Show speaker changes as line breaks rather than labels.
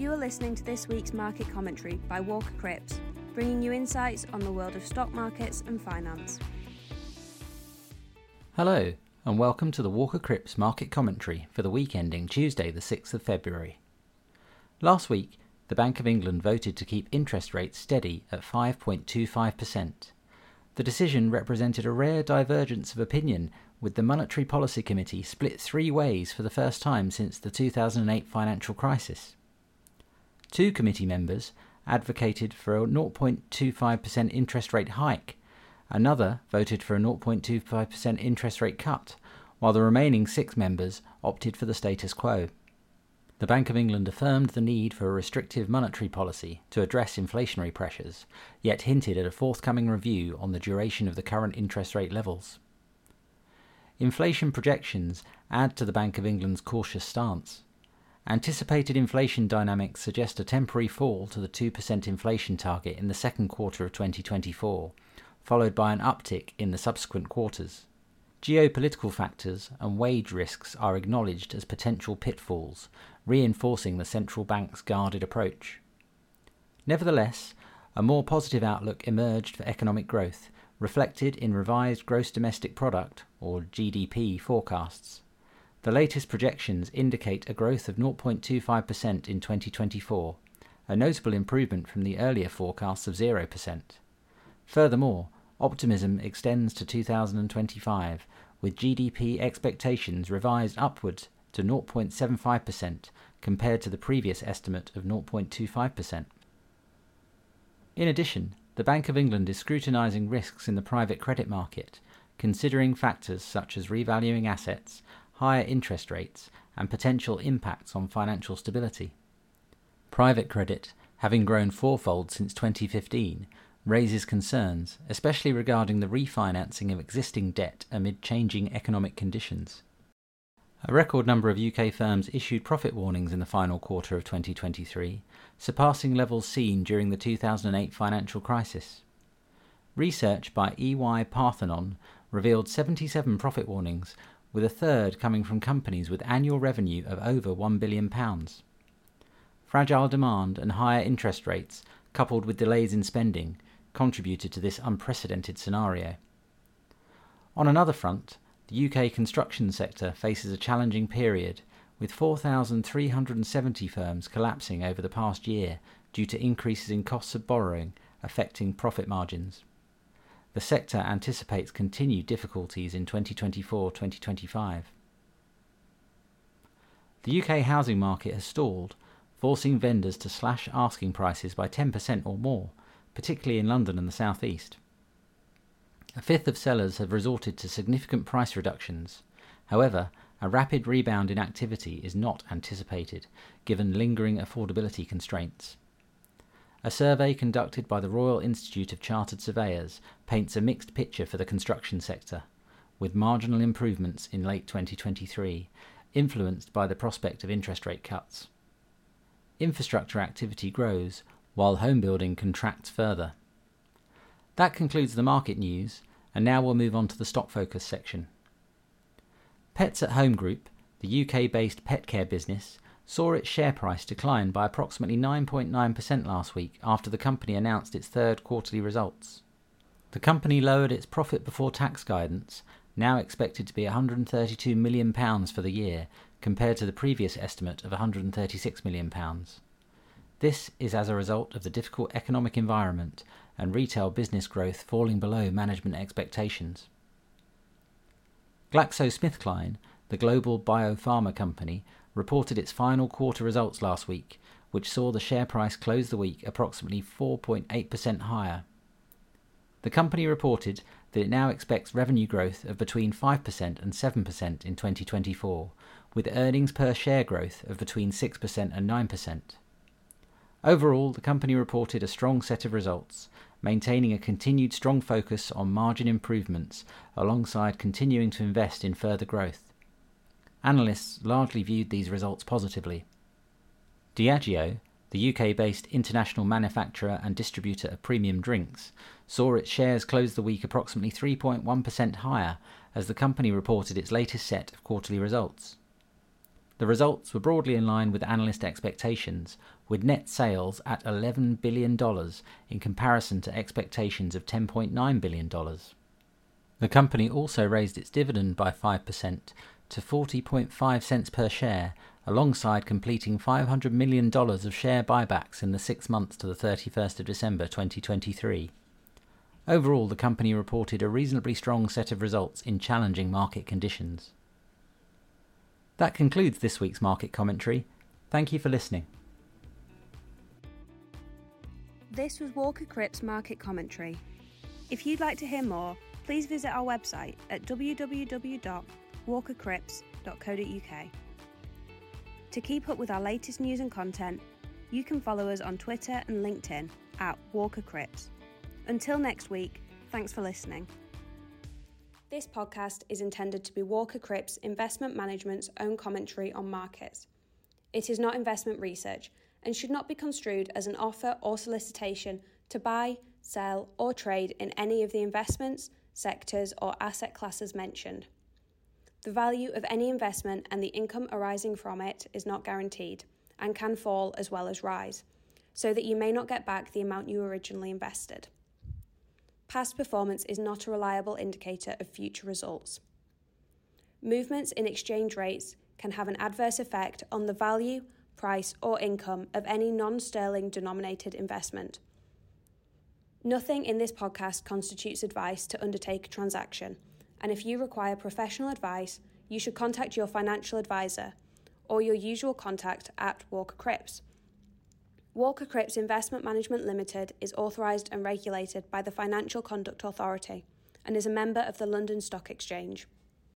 You are listening to this week's market commentary by Walker Crips, bringing you insights on the world of stock markets and finance.
Hello, and welcome to the Walker Crips market commentary for the week ending Tuesday, the 6th of February. Last week, the Bank of England voted to keep interest rates steady at 5.25%. The decision represented a rare divergence of opinion, with the Monetary Policy Committee split three ways for the first time since the 2008 financial crisis. Two committee members advocated for a 0.25% interest rate hike, another voted for a 0.25% interest rate cut, while the remaining six members opted for the status quo. The Bank of England affirmed the need for a restrictive monetary policy to address inflationary pressures, yet hinted at a forthcoming review on the duration of the current interest rate levels. Inflation projections add to the Bank of England's cautious stance. Anticipated inflation dynamics suggest a temporary fall to the 2% inflation target in the second quarter of 2024, followed by an uptick in the subsequent quarters. Geopolitical factors and wage risks are acknowledged as potential pitfalls, reinforcing the central bank's guarded approach. Nevertheless, a more positive outlook emerged for economic growth, reflected in revised gross domestic product or GDP forecasts. The latest projections indicate a growth of 0.25% in 2024, a notable improvement from the earlier forecasts of 0%. Furthermore, optimism extends to 2025, with GDP expectations revised upwards to 0.75% compared to the previous estimate of 0.25%. In addition, the Bank of England is scrutinising risks in the private credit market, considering factors such as revaluing assets, higher interest rates, and potential impacts on financial stability. Private credit, having grown fourfold since 2015, raises concerns, especially regarding the refinancing of existing debt amid changing economic conditions. A record number of UK firms issued profit warnings in the final quarter of 2023, surpassing levels seen during the 2008 financial crisis. Research by EY Parthenon revealed 77 profit warnings, with a third coming from companies with annual revenue of over £1 billion. Fragile demand and higher interest rates, coupled with delays in spending, contributed to this unprecedented scenario. On another front, the UK construction sector faces a challenging period, with 4,370 firms collapsing over the past year due to increases in costs of borrowing affecting profit margins. The sector anticipates continued difficulties in 2024 2025. The UK housing market has stalled, forcing vendors to slash asking prices by 10% or more, particularly in London and the South East. A fifth of sellers have resorted to significant price reductions. However, a rapid rebound in activity is not anticipated, given lingering affordability constraints. A survey conducted by the Royal Institute of Chartered Surveyors paints a mixed picture for the construction sector, with marginal improvements in late 2023, influenced by the prospect of interest rate cuts. Infrastructure activity grows, while home building contracts further. That concludes the market news, and now we'll move on to the stock focus section. Pets at Home Group, the UK based pet care business, saw its share price decline by approximately 9.9% last week after the company announced its third quarterly results. The company lowered its profit before tax guidance, now expected to be £132 million for the year, compared to the previous estimate of £136 million. This is as a result of the difficult economic environment and retail business growth falling below management expectations. GlaxoSmithKline, the global biopharma company, reported its final quarter results last week, which saw the share price close the week approximately 4.8% higher. The company reported that it now expects revenue growth of between 5% and 7% in 2024, with earnings per share growth of between 6% and 9%. Overall, the company reported a strong set of results, maintaining a continued strong focus on margin improvements alongside continuing to invest in further growth. Analysts largely viewed these results positively. Diageo, the UK based international manufacturer and distributor of premium drinks, saw its shares close the week approximately 3.1% higher as the company reported its latest set of quarterly results. The results were broadly in line with analyst expectations, with net sales at $11 billion in comparison to expectations of $10.9 billion. The company also raised its dividend by 5% to 40.5 cents per share, alongside completing $500 million of share buybacks in the six months to the 31st of December 2023. Overall, the company reported a reasonably strong set of results in challenging market conditions. That concludes this week's market commentary. Thank you for listening.
This was Walker Crips Market Commentary. If you'd like to hear more, please visit our website at www.walkercrips.co.uk. To keep up with our latest news and content, you can follow us on Twitter and LinkedIn at Walker Crips. Until next week, thanks for listening. This podcast is intended to be Walker Crips Investment Management's own commentary on markets. It is not investment research and should not be construed as an offer or solicitation to buy, sell, or trade in any of the investments, sectors, or asset classes mentioned. The value of any investment and the income arising from it is not guaranteed and can fall as well as rise, so that you may not get back the amount you originally invested. Past performance is not a reliable indicator of future results. Movements in exchange rates can have an adverse effect on the value, price, or income of any non sterling denominated investment. Nothing in this podcast constitutes advice to undertake a transaction, and if you require professional advice, you should contact your financial advisor or your usual contact at Walker Crips. Walker Crips Investment Management Limited is authorised and regulated by the Financial Conduct Authority and is a member of the London Stock Exchange.